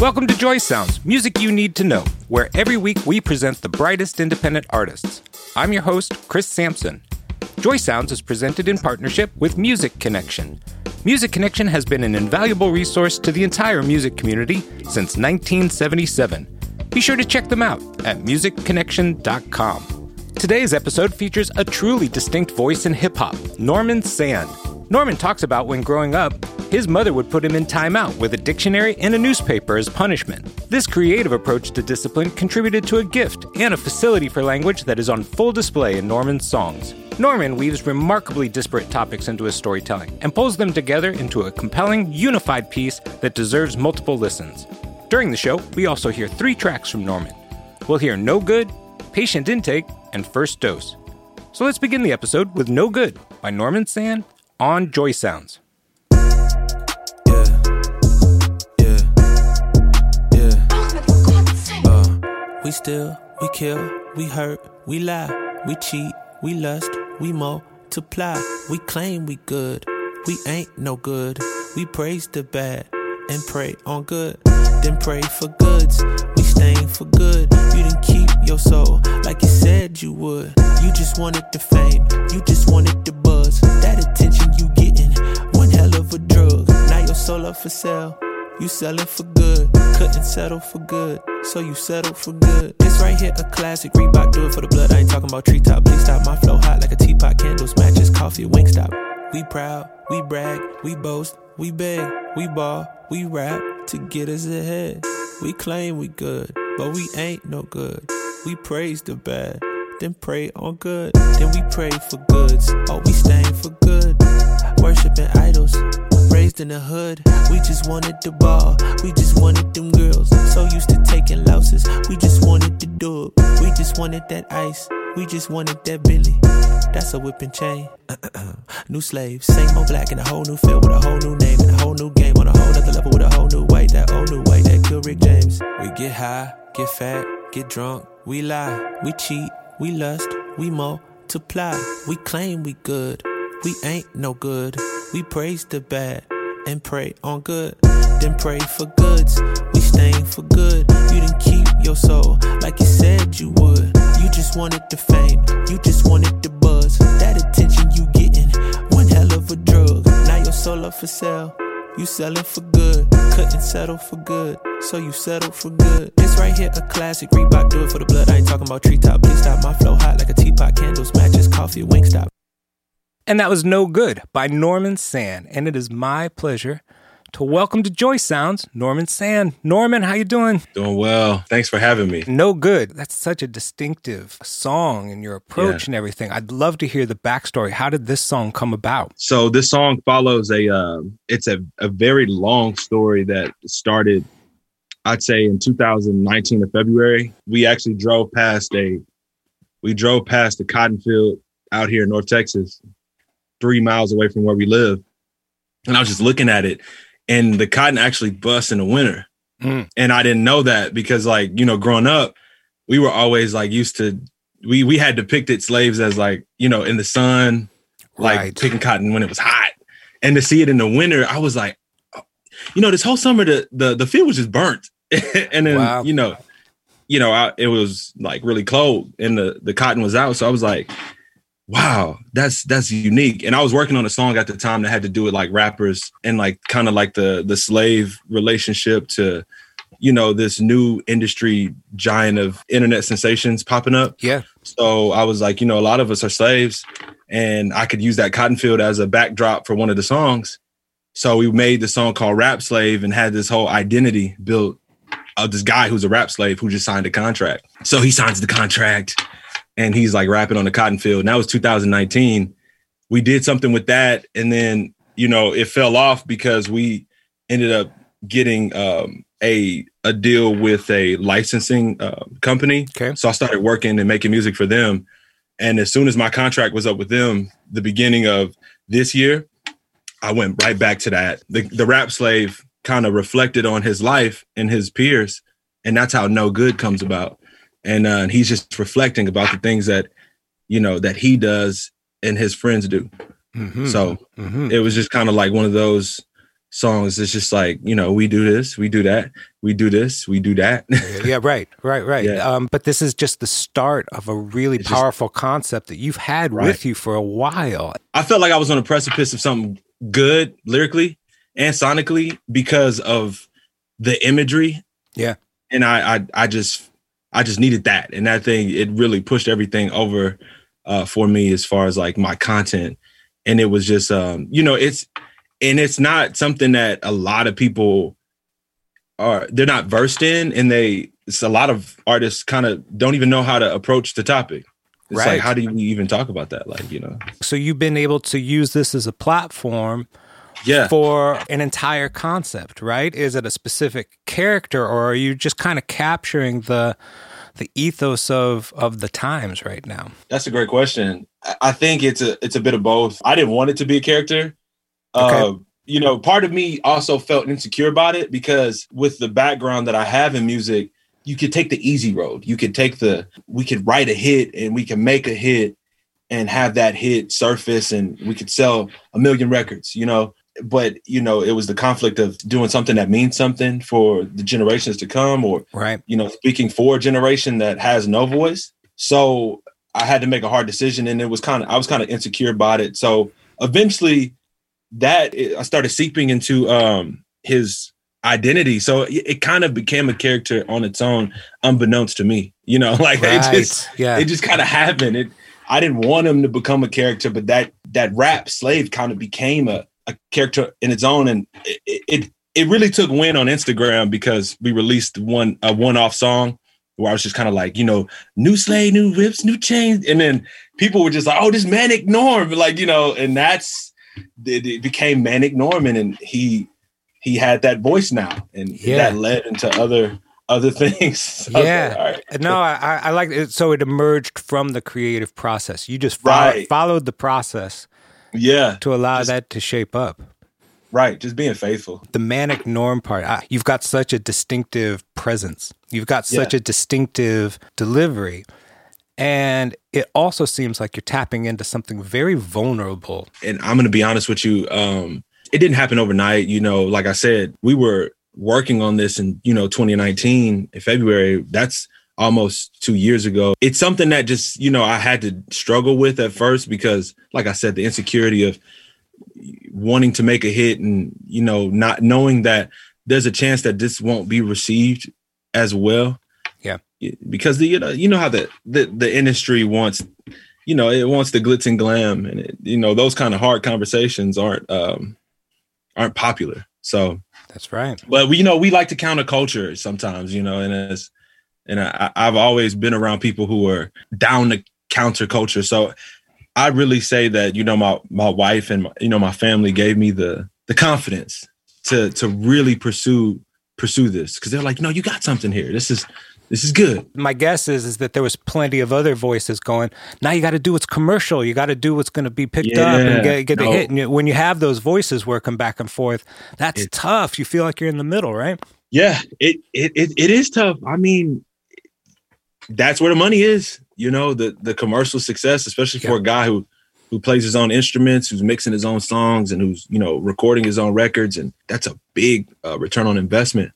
Welcome to Joy Sounds, music you need to know, where every week we present the brightest independent artists. I'm your host, Chris Sampson. Joy Sounds is presented in partnership with Music Connection. Music Connection has been an invaluable resource to the entire music community since 1977. Be sure to check them out at musicconnection.com. Today's episode features a truly distinct voice in hip hop, Norman Sand. Norman talks about when growing up, his mother would put him in timeout with a dictionary and a newspaper as punishment. This creative approach to discipline contributed to a gift and a facility for language that is on full display in Norman's songs. Norman weaves remarkably disparate topics into his storytelling and pulls them together into a compelling, unified piece that deserves multiple listens. During the show, we also hear three tracks from Norman. We'll hear No Good, Patient Intake, and First Dose. So let's begin the episode with No Good by Norman Sand on Joy Sounds. We steal, we kill, we hurt, we lie, we cheat, we lust, we multiply. We claim we good, we ain't no good. We praise the bad and pray on good, then pray for goods. We stain for good. You didn't keep your soul like you said you would. You just wanted the fame, you just wanted the buzz. That attention you getting, one hell of a drug. Now your soul up for sale. You selling for good, couldn't settle for good, so you settled for good. This right here a classic. Reebok do it for the blood. I ain't talking about treetop. Please stop. My flow hot like a teapot. Candles, matches, coffee, wing stop. We proud, we brag, we boast, we beg, we ball, we rap to get us ahead. We claim we good, but we ain't no good. We praise the bad, then pray on good. Then we pray for goods. Oh, we stain for good. Worshipping idols raised in the hood. We just wanted the ball, we just wanted them girls. So used to taking losses, we just wanted the dub. We just wanted that ice, we just wanted that Billy. That's a whipping chain. new slave, same old black in a whole new field with a whole new name and a whole new game on a whole other level with a whole new way. That old new way that killed Rick James. We get high, get fat, get drunk, we lie, we cheat, we lust, we multiply. We claim we good, we ain't no good. We praise the bad and pray on good. Then pray for goods. We stain for good. You didn't keep your soul like you said you would. You just wanted the fame. You just wanted the buzz. That attention you getting. One hell of a drug. Now your soul up for sale. You selling for good. Couldn't settle for good. So you settled for good. This right here a classic. Reebok do it for the blood. I ain't talking about treetop. Please stop. My flow hot like a teapot. Candles, matches, coffee, wing stop. And that was No Good by Norman Sand. And it is my pleasure to welcome to Joy Sounds Norman Sand. Norman, how you doing? Doing well. Thanks for having me. No Good. That's such a distinctive song and your approach yeah. and everything. I'd love to hear the backstory. How did this song come about? So this song follows a uh, it's a, a very long story that started I'd say in 2019 of February. We actually drove past a we drove past a cotton field out here in North Texas three miles away from where we live. And I was just looking at it, and the cotton actually busts in the winter. Mm. And I didn't know that because, like, you know, growing up, we were always like used to we we had depicted slaves as like, you know, in the sun, like right. picking cotton when it was hot. And to see it in the winter, I was like, oh, you know, this whole summer the the, the field was just burnt. and then, wow. you know, you know, I, it was like really cold and the the cotton was out. So I was like, wow, that's that's unique. And I was working on a song at the time that had to do with like rappers and like kind of like the the slave relationship to you know this new industry giant of internet sensations popping up. Yeah. So I was like, you know, a lot of us are slaves and I could use that cotton field as a backdrop for one of the songs. So we made the song called Rap Slave and had this whole identity built of this guy who's a rap slave who just signed a contract. So he signs the contract and he's like rapping on the cotton field. And that was 2019. We did something with that, and then you know it fell off because we ended up getting um, a a deal with a licensing uh, company. Okay. So I started working and making music for them. And as soon as my contract was up with them, the beginning of this year, I went right back to that. The, the rap slave kind of reflected on his life and his peers, and that's how no good comes about and uh, and he's just reflecting about the things that you know that he does and his friends do. Mm-hmm. So mm-hmm. it was just kind of like one of those songs it's just like you know we do this we do that we do this we do that yeah right right right Yeah. um, but this is just the start of a really It's just- powerful concept that you've had Right. with you for a while i felt like i was on the precipice of something good lyrically and sonically because of the imagery Yeah. and i i, I just i just needed that. And that thing it really pushed everything over uh, for me as far as like my content. And it was just um you know it's and it's not something that a lot of people are they're not versed in. And they it's a lot of artists kind of don't even know how to approach the topic. It's Right. like how do you even talk about that? Like you know? So you've been able to use this as a platform yeah for an entire concept, right? Is it a specific character or are you just kind of capturing the the ethos of of the times right now? That's a great question. I- think it's a it's a bit of both. I didn't want it to be a character. Okay. Uh, you know, part of me also felt insecure about it because with the background that I have in music, you could take the easy road. You could take the we could write a hit and we can make a hit and have that hit surface and we could sell a million records, you know. But you know, it was the conflict of doing something that means something for the generations to come or Right. you know, speaking for a generation that has no voice. So I had to make a hard decision, and it was kind of I was kind of insecure about it. So eventually, that I started seeping into um, his identity. So it, it kind of became a character on its own, unbeknownst to me. You know, like Right. it just yeah. it just kind of happened. It I didn't want him to become a character, but that that rap slave kind of became a, a character in its own, and it, it it really took win on Instagram because we released one a one off song where I was just kind of like, you know, new slave, new whips, new chains, and then people were just like, oh, this manic norm, like you know, and that's it, it became manic Norman, and he he had that voice now, and Yeah. that led into other other things. Yeah. like, all right. No, I, I- like it. So it emerged from the creative process. You just follow, Right. followed the process yeah, to allow Just- that to shape up. right, just being faithful. The manic norm part, ah, you've got such a distinctive presence. You've got such Yeah. a distinctive delivery. And it also seems like you're tapping into something very vulnerable. and I'm gonna be honest with you, um, it didn't happen overnight. You know, like I said, we were working on this in you know 2019 in February. That's almost two years ago. It's something that just you know I had to struggle with at first because, like I said, the insecurity of wanting to make a hit and you know not knowing that there's a chance that this won't be received as well. Yeah. because the you know you know how the the, the industry wants you know it wants the glitz and glam and it, you know those kind of hard conversations aren't um aren't popular so That's right. but we you know we like to counter culture sometimes you know and as and I, i've always been around people who are down to counterculture. so i really say that you know my my wife and my, you know my family gave me the the confidence to to really pursue pursue this because they're like no you got something here this is this is good My guess is is that there was plenty of other voices going. Now you got to do what's commercial. You got to do what's going to be picked up and get, get No. a hit. And you- when you have those voices working back and forth, that's It's- tough. You feel like you're in the middle, right? Yeah, it, it it it is tough. I mean, that's where the money is. You know, the the commercial success, especially for a guy who who plays his own instruments, who's mixing his own songs, and who's you know recording his own records, and that's a big uh, return on investment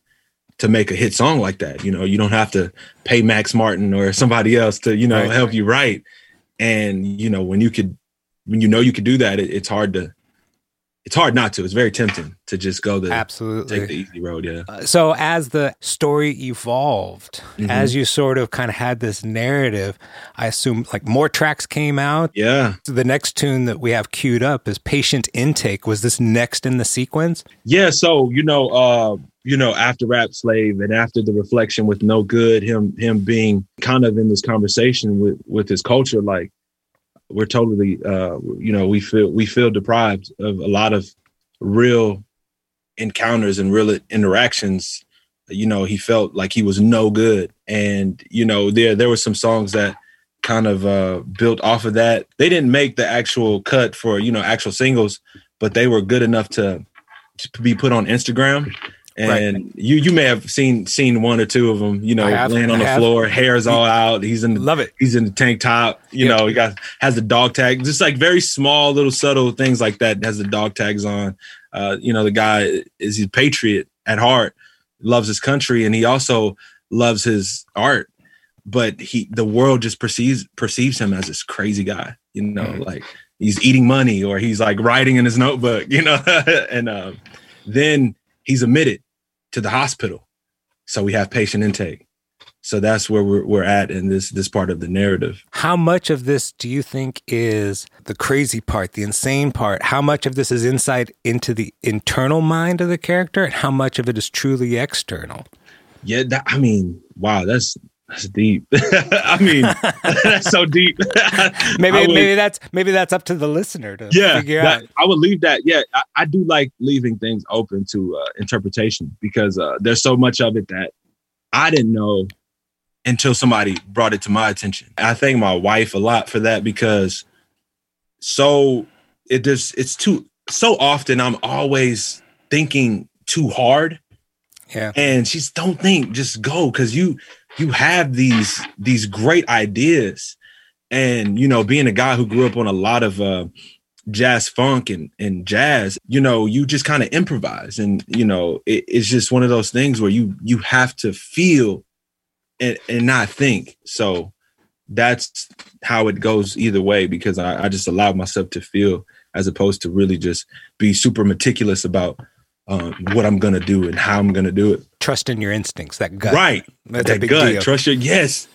to make a hit song like that. You know, you don't have to pay Max Martin or somebody else to you know Right. help you write. And you know, when you could, when you know you could do that, it, it's hard to. It's hard not to. It's very tempting to just go the absolutely take the easy road. Yeah. Uh, So as the story evolved, Mhm. as you sort of kind of had this narrative, I assume like more tracks came out. Yeah. The next tune that we have queued up is Patient Intake. Was this next in the sequence? Yeah, so you know, uh, you know, after Rap Slave and after the reflection with No Good, him him being kind of in this conversation with with his culture, like we're totally, uh, you know, we feel we feel deprived of a lot of real encounters and real interactions. You know, he felt like he was no good, and you know, there there were some songs that kind of uh, built off of that. They didn't make the actual cut for you know actual singles, but they were good enough to to be put on Instagram. And Right. you you may have seen seen one or two of them. You know, laying on I the have. floor, hair's all out. He's in the, Love it. He's in the tank top. You Yep. know, he got has the dog tag. Just like very small, little subtle things like that. Has the dog tags on. Uh, you know, the guy is a patriot at heart, loves his country, and he also loves his art. But he, the world just perceives perceives him as this crazy guy. You know, Mhm. like he's eating money or he's like writing in his notebook. You know, and um, then he's admitted to the hospital. So we have patient intake. So that's where we're, we're at in this this part of the narrative. How much of this do you think is the crazy part, the insane part? How much of this is insight into the internal mind of the character, and how much of it is truly external? Yeah, that, I mean, wow, that's that's deep. I mean, that's so deep. Maybe would- maybe that's maybe that's up to the listener to yeah, figure that- out. I would leave that. Yeah, I, I do like leaving things open to uh, interpretation because uh, there's so much of it that I didn't know until somebody brought it to my attention. I thank my wife a lot for that because so it just it's too so often I'm always thinking too hard Yeah. and she's don't think just go because you you have these these great ideas. And you know being a guy who grew up on a lot of uh jazz funk and and jazz you know you just kind of improvise. And you know it, it's just one of those things where you you have to feel and and not think. So that's how it goes either way because I, I just allow myself to feel as opposed to really just be super meticulous about um, what I'm gonna do and how I'm gonna do it. Trust in your instincts, that gut. Right. That's that a big gut. deal. Trust your yes.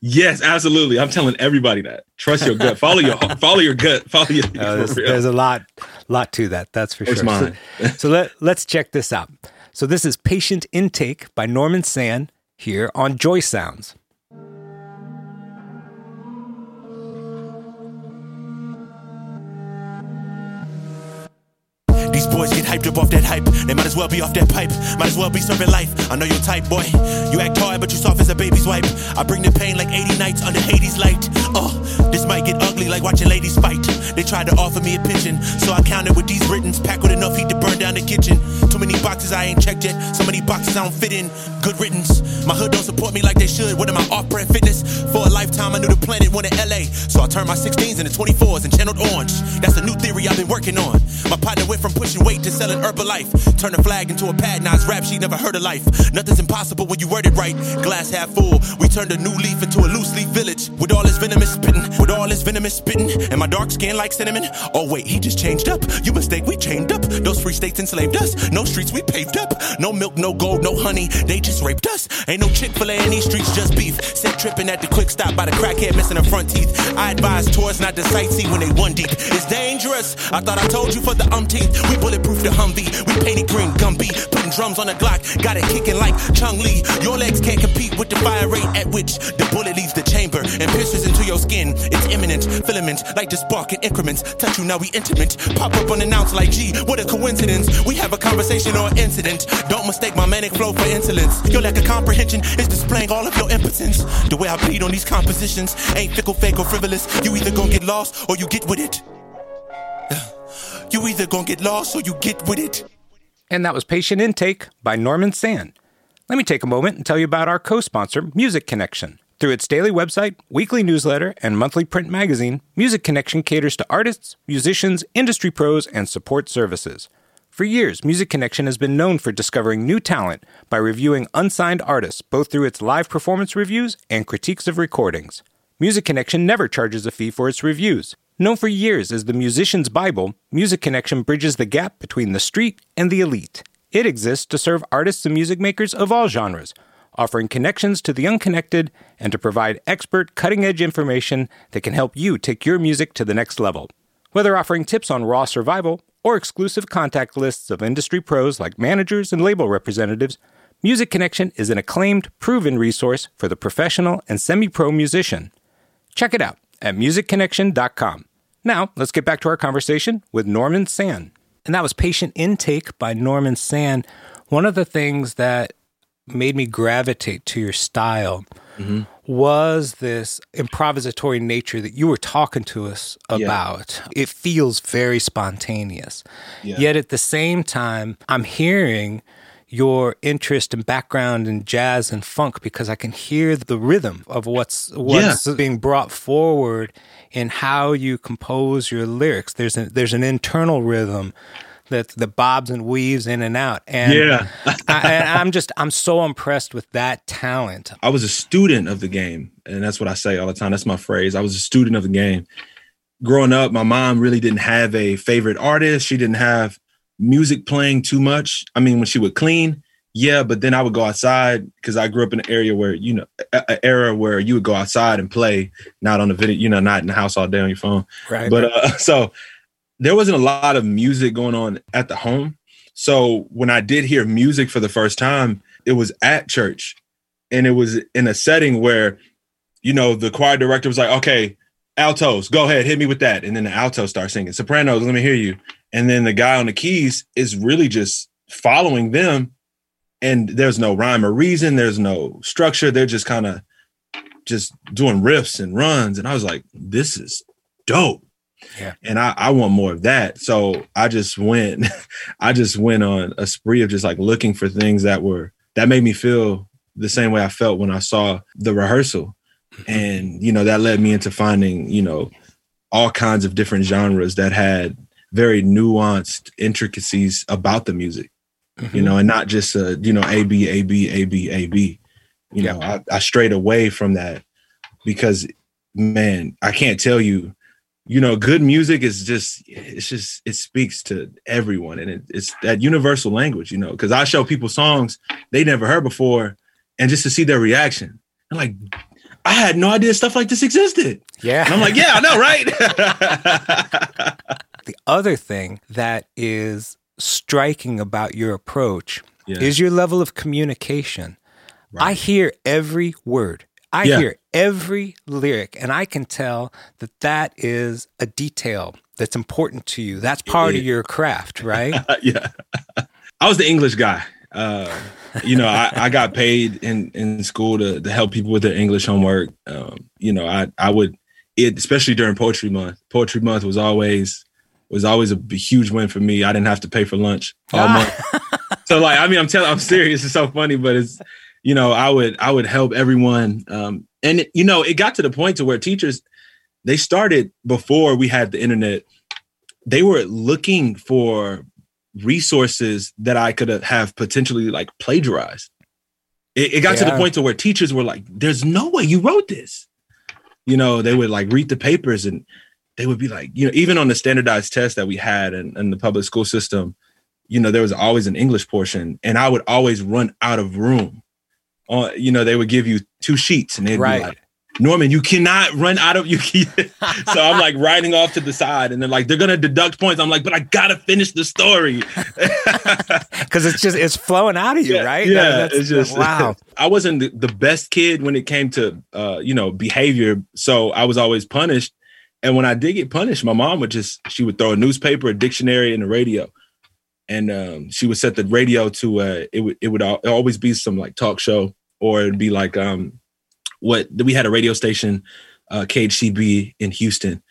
Yes, absolutely. I'm telling everybody that. Trust your gut. Follow your follow your gut. Follow your Uh, there's, there's a lot, lot to that. That's for Where's sure. So- mine? So, let let's check this out. So this is Patient Intake by Norman Sand here on Joy Sounds. These boys get hyped up off that hype. They might as well be off that pipe. Might as well be serving life. I know your type, boy. You act hard, but you soft as a baby's wipe. I bring the pain like 80 nights under Hades' light. Oh, this might get ugly like watching ladies fight. They tried to offer me a pension, so I counted with these writtens. Packed with enough heat to burn down the kitchen. Too many boxes I ain't checked yet. So many boxes I don't fit in. Good riddance. My hood don't support me like they should. What am I off-brand fitness? For a lifetime, I knew the planet wanted LA. So I turned my 16s into 24s and channeled orange. That's a new theory I've been working on. My partner went from pushing weight to selling Herbalife. Turn a flag into a pad, it's rap she never heard of life. Nothing's impossible when you word it right. Glass half full. We turned a new leaf into a loose leaf village. With all this venomous spitting, with all this venomous spitting, and my dark skin like cinnamon. Oh wait, he just changed up. You mistake, we chained up. Those free states enslaved us. No streets we paved up. No milk, no gold, no honey. They just raped us. Ain't no Chick-fil-A in these streets, just beef. Set tripping at the quick stop by the crackhead missing her front teeth. I advise tourists not to sightsee when they one deep. It's dangerous. I thought I told you for the umpteenth. We bulletproof the Humvee. We painted green Gumby. Putting drums on the Glock. Got it kicking like Chun-Li. Your legs can't compete with the fire rate at which the bullet leaves the chamber and pierces into your skin. It's imminent. Filament like the spark in increments. Touch you now we intimate. Pop up unannounced like G. What a coincidence. We have a conversation or an incident. Don't mistake my manic flow for insolence. Your lack of comprehension is displaying all of your impotence. The way I bleed on these compositions ain't fickle, fake, or frivolous. You either gonna get lost or you get with it. You either gonna get lost or you get with it. And that was Patient Intake by Norman Sand. Let me take a moment and tell you about our co sponsor, Music Connection. Through its daily website, weekly newsletter, and monthly print magazine, Music Connection caters to artists, musicians, industry pros, and support services. For years, Music Connection has been known for discovering new talent by reviewing unsigned artists both through its live performance reviews and critiques of recordings. Music Connection never charges a fee for its reviews. Known for years as the musician's Bible, Music Connection bridges the gap between the street and the elite. It exists to serve artists and music makers of all genres, offering connections to the unconnected and to provide expert, cutting edge information that can help you take your music to the next level. Whether offering tips on raw survival or exclusive contact lists of industry pros like managers and label representatives, Music Connection is an acclaimed, proven resource for the professional and semi pro musician. Check it out at musicconnection.com. Now, let's get back to our conversation with Norman Sand. And that was Patient Intake by Norman Sand. One of the things that made me gravitate to your style mm-hmm. was this improvisatory nature that you were talking to us about. It feels very spontaneous. Yeah. Yet at the same time, I'm hearing your interest and background in jazz and funk because I can hear the rhythm of what's what's yeah. being brought forward in how you compose your lyrics. There's a, there's an internal rhythm that the bobs and weaves in and out. And yeah, I, am just I'm so impressed with that talent. I was a student of the game, and that's what I say all the time. That's my phrase. I was a student of the game. Growing up, my mom really didn't have a favorite artist. She didn't have music playing too much. I mean, when she would clean, yeah, but then I would go outside because I grew up in an area where you know, an era where you would go outside and play, not on the video, you know, not in the house all day on your phone. Right. But uh, so there wasn't a lot of music going on at the home. So when I did hear music for the first time, it was at church, and it was in a setting where, you know, the choir director was like, "Okay, altos, go ahead, hit me with that," and then the altos start singing. Sopranos, let me hear you and then the guy on the keys is really just following them and there's no rhyme or reason there's no structure they're just kind of just doing riffs and runs and i was like this is dope yeah. and I, I want more of that so i just went i just went on a spree of just like looking for things that were that made me feel the same way i felt when i saw the rehearsal mm-hmm. and you know that led me into finding you know all kinds of different genres that had very nuanced intricacies about the music, mm-hmm. you know, and not just uh, you know A B A B A B A B. You yeah. know, I, I strayed away from that because, man, I can't tell you. You know, good music is just it's just it speaks to everyone, and it, it's that universal language. You know, because I show people songs they never heard before, and just to see their reaction, I'm like, I had no idea stuff like this existed. Yeah. And I'm like, yeah, I know, right? The other thing that is striking about your approach yeah. is your level of communication. Right. I hear every word. I yeah. hear every lyric, and I can tell that that is a detail that's important to you. That's part of your craft, right? yeah. I was the English guy. Uh, you know, I, I, got paid in, in school to, to help people with their English homework. Um, you know, I, I would, it, especially during poetry month, poetry month was always was always a huge win for me. I didn't have to pay for lunch all ah. month. so like, I mean, I'm telling, I'm serious. It's so funny, but it's, you know, I would, I would help everyone. Um, and you know, it got to the point to where teachers, they started before we had the internet. They were looking for resources that I could have potentially like plagiarized. It, it got yeah. to the point to where teachers were like, "There's no way you wrote this." You know, they would like read the papers and they would be like, you know, even on the standardized test that we had in, in the public school system, you know, there was always an English portion, and I would always run out of room. On, you know, they would give you two sheets, and they'd right. be like, Norman, you cannot run out of you. so I'm like riding off to the side, and they're like, they're gonna deduct points. I'm like, but I gotta finish the story because it's just it's flowing out of you, yeah, right? Yeah, That's, it's just wow. I wasn't the, the best kid when it came to uh, you know behavior, so I was always punished. And when I did get punished, my mom would just she would throw a newspaper, a dictionary, and the radio, and um, she would set the radio to uh, it would it would always be some like talk show or it'd be like um what we had a radio station uh, KHCB in Houston,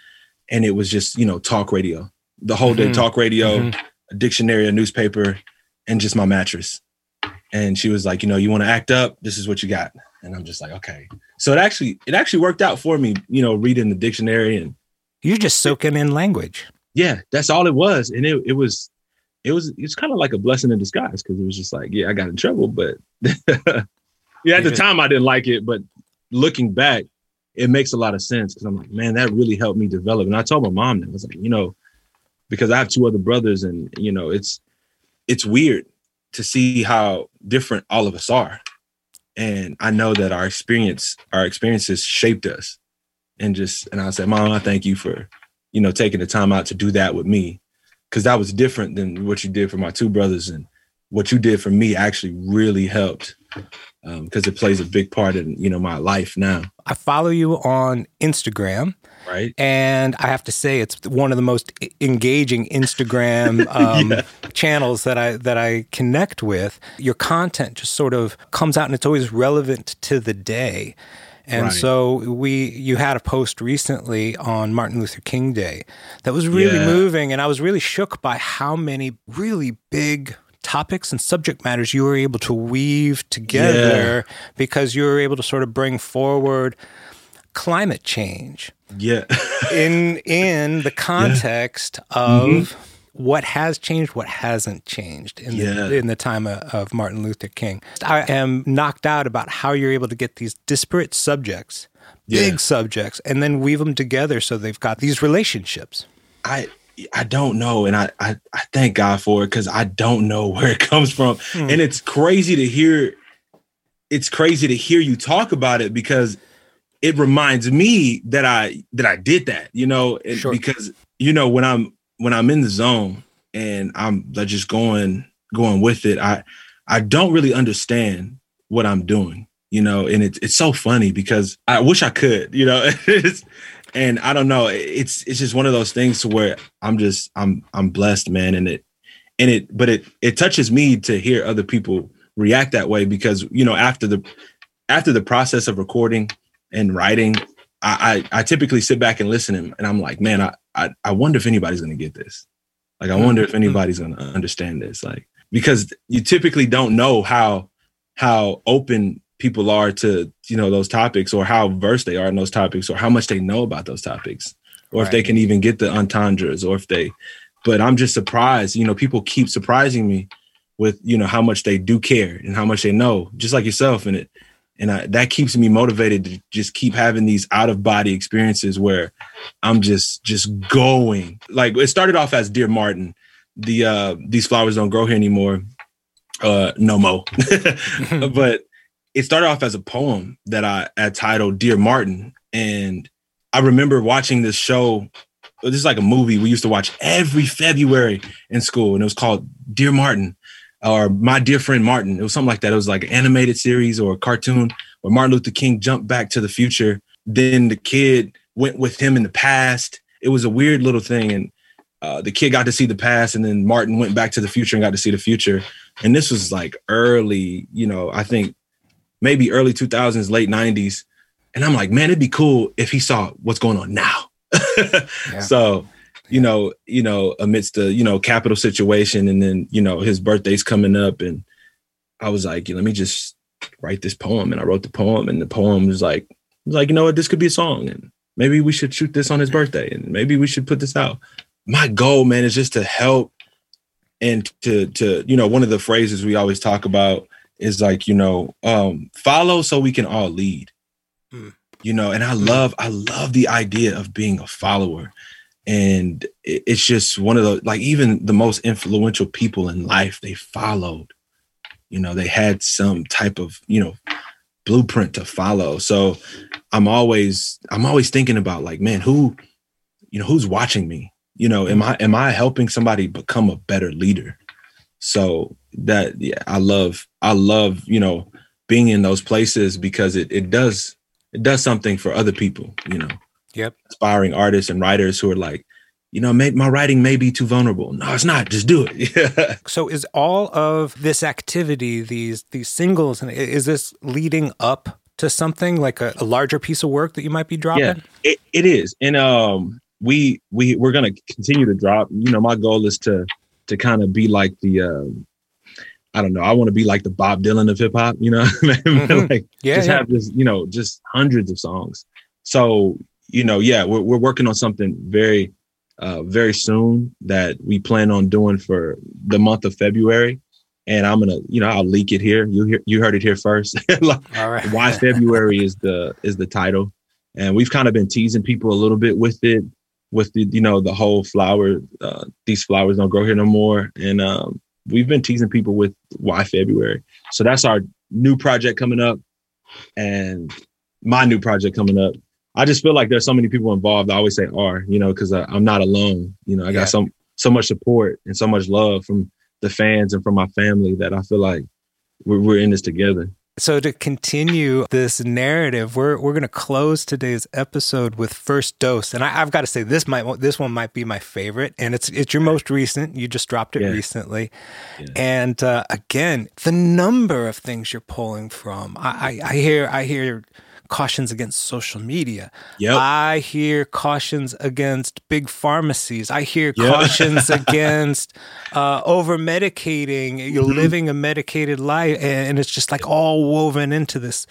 and it was just you know talk radio the whole day, mm-hmm. talk radio, mm-hmm. a dictionary, a newspaper, and just my mattress. And she was like, you know, you want to act up? This is what you got. And I'm just like, okay. So it actually it actually worked out for me, you know, reading the dictionary and you're just soaking in language. Yeah, that's all it was. And it it was it was it's kind of like a blessing in disguise because it was just like, yeah, I got in trouble, but yeah, at the time I didn't like it, but looking back, it makes a lot of sense because I'm like, man, that really helped me develop. And I told my mom that I was like, you know, because I have two other brothers, and you know, it's it's weird to see how different all of us are and I know that our experience, our experiences shaped us. And just and I said, Mom, I thank you for, you know, taking the time out to do that with me. Cause that was different than what you did for my two brothers. And what you did for me actually really helped. Because um, it plays a big part in, you know, my life now. I follow you on Instagram right? And I have to say, it's one of the most engaging Instagram um, yeah. channels that I that I connect with. Your content just sort of comes out, and it's always relevant to the day. And right. so we you had a post recently on Martin Luther King Day that was really yeah. moving and I was really shook by how many really big topics and subject matters you were able to weave together yeah. because you were able to sort of bring forward climate change. Yeah. in in the context yeah. of mm-hmm. what has changed, what hasn't changed in yeah. the in the time of, of Martin Luther King. I am knocked out about how you're able to get these disparate subjects, big subjects, and then weave them together so they've got these relationships. I I don't know, and I I, I thank God for it because I don't know where it comes from, hmm. and it's crazy to hear. It's crazy to hear you talk about it because it reminds me that I that I did that, you know, sure. because you know when I'm when I'm in the zone and I'm just going going with it, I I don't really understand what I'm doing, you know, and it's it's so funny because I wish I could, you know, and I don't know, it's it's just one of those things to where I'm just I'm I'm blessed, man, and it and it but it it touches me to hear other people react that way because you know after the after the process of recording and writing, I, I, I typically sit back and listen and, and I'm like, man, I, I, I wonder if anybody's gonna get this. Like, I wonder if mm-hmm. anybody's gonna understand this. Like, because you typically don't know how how open people are to you know those topics or how versed they are in those topics or how much they know about those topics or right. if they can even get the entendres or if they but i'm just surprised you know people keep surprising me with you know how much they do care and how much they know just like yourself and it and I, that keeps me motivated to just keep having these out of body experiences where I'm just just going. Like it started off as Dear Martin, the uh these flowers don't grow here anymore. Uh no mo. but it started off as a poem that I, titled Dear Martin. And I remember watching this show. This is like a movie we used to watch every February in school, and it was called Dear Martin or My Dear Friend Martin. It was something like that. It was like an animated series or a cartoon where Martin Luther King jumped back to the future. Then the kid went with him in the past. It was a weird little thing. And uh, the kid got to see the past, and then Martin went back to the future and got to see the future. And this was like early, you know, I think maybe early 2000s, late 90s. And I'm like, man, it'd be cool if he saw what's going on now. yeah. So you know, you know, amidst the, you know, capital situation. And then, you know, his birthday's coming up. And I was like, let me just write this poem. And I wrote the poem. And the poem was like, was like, you know what, this could be a song. And maybe we should shoot this on his birthday. And maybe we should put this out. My goal, man, is just to help and to to, you know, one of the phrases we always talk about is like, you know, um, follow so we can all lead. Mm. You know, and I love, I love the idea of being a follower. And it's just one of the like even the most influential people in life they followed. You know they had some type of you know blueprint to follow. So i'm always i'm always thinking about like man who you know who's watching me? You know am i am i helping somebody become a better leader? So that yeah i love i love you know being in those places because it, it does it does something for other people you know Yep. Aspiring artists and writers who are like, you know, may, my writing may be too vulnerable. No, it's not. Just do it. so, is all of this activity, these these singles, and is this leading up to something like a, a, larger piece of work that you might be dropping? Yeah, it, it is, and um, we we we're gonna continue to drop. You know, my goal is to to kind of be like the. Um, I don't know. I want to be like the Bob Dylan of hip hop, you know, mm-hmm. like yeah, just yeah. have this, you know, just hundreds of songs. So you know, yeah, we're, we're working on something very, uh, very soon that we plan on doing for the month of February. And I'm gonna, you know, I'll leak it here. You hear, you heard it here first. All right. Why February is the is the title, and we've kind of been teasing people a little bit with it, with the you know the whole flower. Uh, these flowers don't grow here no more, and um, we've been teasing people with why February. So that's our new project coming up, and my new project coming up I just feel like there's so many people involved. I always say are, you know, because I'm not alone. You know, I got yeah. so so much support and so much love from the fans and from my family that I feel like we're, we're in this together. So to continue this narrative, we're we're gonna close today's episode with first dose, and I, have got to say this might this one might be my favorite, and it's it's your most recent. You just dropped it yeah. recently, yeah. and uh, again, the number of things you're pulling from. I, I, I hear I hear cautions against social media. Yep. I hear cautions against big pharmacies. I hear Yep. cautions against uh, over medicating. You're Mhm. living a medicated life, and, and it's just like all woven into this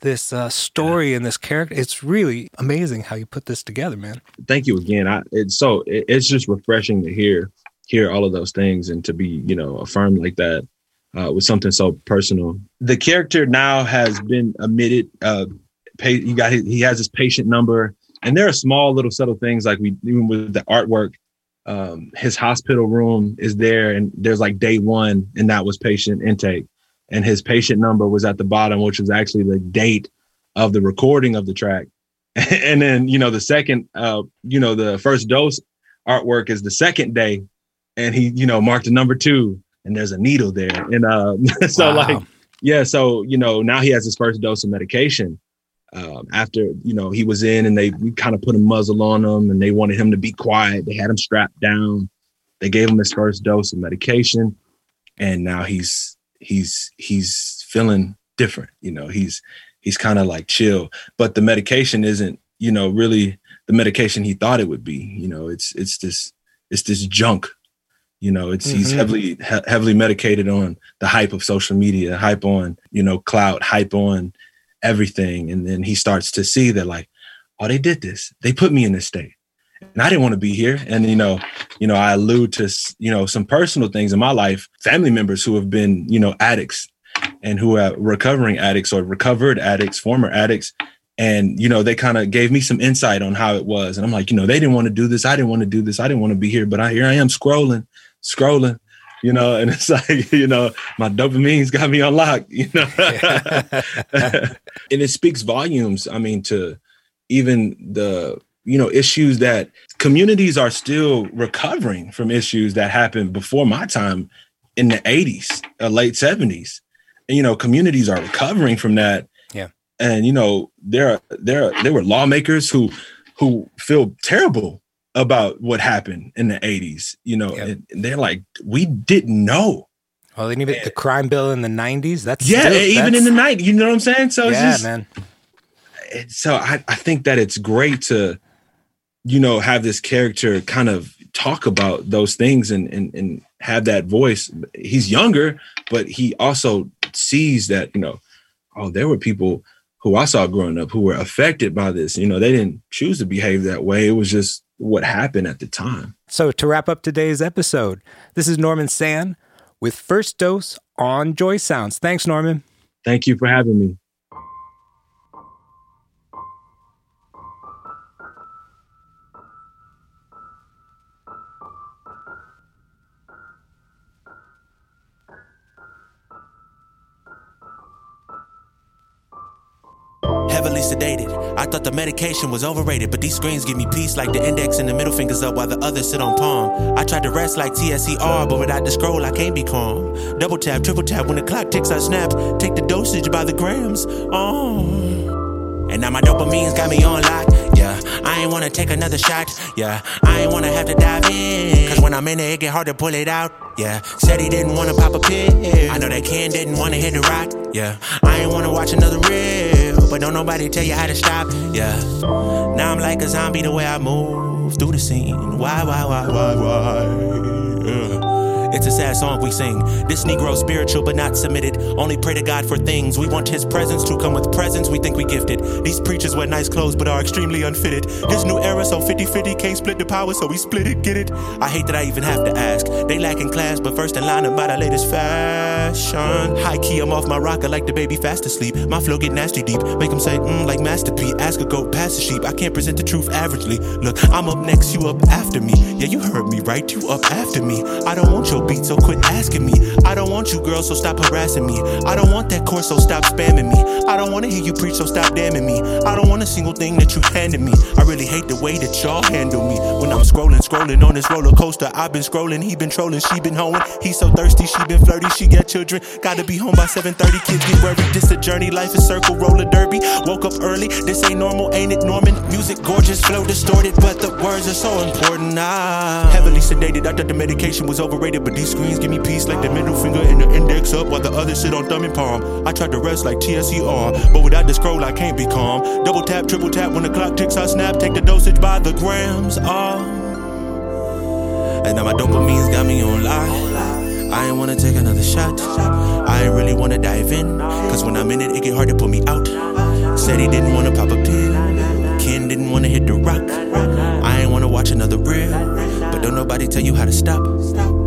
this uh, story and this character. It's really amazing how you put this together, man. thank you again. I it's so it, it's just refreshing to hear hear all of those things and to be you know affirmed like that uh, with something so personal. The character now has been admitted. Uh, pay, he got his, he has his patient number, and there are small little subtle things like we even with the artwork. Um, his hospital room is there, and there's like day one, and that was patient intake, and his patient number was at the bottom, which was actually the date of the recording of the track and then you know the second uh you know the first dose artwork is the second day and he you know marked a number two and there's a needle there and uh so Wow. like yeah so you know now he has his first dose of medication um after you know he was in and they kind of put a muzzle on him and they wanted him to be quiet. They had him strapped down. They gave him his first dose of medication and now he's he's he's feeling different you know he's he's kind of like chill. But the medication isn't you know really the medication he thought it would be you know it's it's this it's this junk you know it's he's Mhm. heavily he- heavily medicated on the hype of social media hype on you know clout hype on everything. And then he starts to see that like oh they did this. They put me in this state. And i didn't want to be here. And you know you know i allude to you know some personal things in my life family members who have been you know addicts and who are recovering addicts or recovered addicts former addicts. And you know they kind of gave me some insight on how it was. And i'm like you know they didn't want to do this. I didn't want to do this. I didn't want to be here. But i here i am scrolling scrolling you know and it's like you know my dopamine's got me unlocked you know? And it speaks volumes i mean to even the you know issues that communities are still recovering from issues that happened before my time in the 80s uh, late 70s and you know communities are recovering from that. Yeah. and you know there are, there there were lawmakers who who feel terrible about what happened in the 80s you know Yeah. and, they're like we didn't know Well, and even the crime bill in the '90s. That's yeah still- even in the night you know what i'm saying so it's yeah, just man. so I, I think that it's great to you know have this character kind of talk about those things and and, and have that voice he's younger but he also sees that you know oh there were people who i saw growing up who were affected by this you know they didn't choose to behave that way it was just what happened at the time So, to wrap up today's episode, this is Norman Sand with First Dose on Joy Sounds. Thanks, Norman. thank you for having me Heavily sedated. I thought the medication was overrated, but these screens give me peace like the index and the middle fingers up while the others sit on palm. I tried to rest like TSER, but without the scroll, I can't be calm. Double tap, triple tap, when the clock ticks, I snap. Take the dosage by the grams. Oh. And now my dopamine's got me on lock. Yeah, I ain't wanna take another shot. Yeah, I ain't wanna have to dive in. Cause when I'm in it, it get hard to pull it out. Yeah, said he didn't wanna pop a pill. I know that Ken didn't wanna hit the rock. Yeah, I ain't wanna watch another reel. But don't nobody tell you how to stop. Yeah, now I'm like a zombie the way I move through the scene. Why, why, why, why, why? It's a sad song we sing. This Negro spiritual but not submitted. Only pray to God for things. We want His presence to come with presents. We think we gifted. These preachers wear nice clothes but are extremely unfitted. This new era so 50 50 can't split the power, so we split it. Get it? I hate that I even have to ask. They lack in class, but first in line by the latest fashion. High key, I'm off my rocker like the baby fast asleep. My flow get nasty deep. Make them say, mm, like Master P. Ask a goat, pass a sheep. I can't present the truth averagely. Look, I'm up next, you up after me. Yeah, you heard me right, you up after me. I don't want your beat, so quit asking me. I don't want you, girl, so stop harassing me. I don't want that course, so stop spamming me. I don't wanna hear you preach, so stop damning me. I don't want a single thing that you handed me. I really hate the way that y'all handle me. When I'm scrolling, scrolling on this roller coaster, I've been scrolling, he been trolling, she been hoeing. He's so thirsty, she been flirty, she got children. Gotta be home by 7:30, kids get worried. This a journey, life is circle, roller derby. Woke up early, this ain't normal, ain't it, Norman? Music gorgeous, flow distorted, but the words are so important. Ah, heavily sedated. I thought the medication was overrated, but these screens give me peace like the middle finger and the index up while the other sit on thumb and palm. I tried to rest like TSER, but without the scroll, I can't be calm. Double tap, triple tap, when the clock ticks, I snap, take the dosage by the grams. Ah. And now my dopamine's got me on live. I ain't wanna take another shot. I ain't really wanna dive in. Cause when I'm in it, it get hard to pull me out. Said he didn't wanna pop a pill. Ken didn't wanna hit the rock. I ain't wanna watch another reel. But don't nobody tell you how to stop.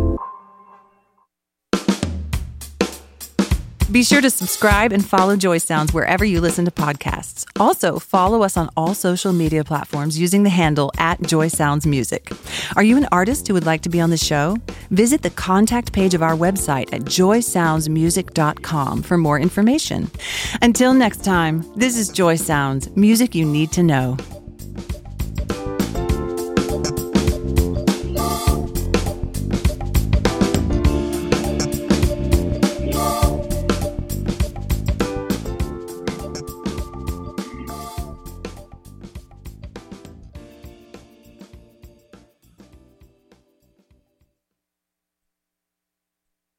Be sure to subscribe and follow Joy Sounds wherever you listen to podcasts. Also, follow us on all social media platforms using the handle at Joy Sounds Music. Are you an artist who would like to be on the show? Visit the contact page of our website at joysoundsmusic.com for more information. Until next time, this is Joy Sounds, music you need to know.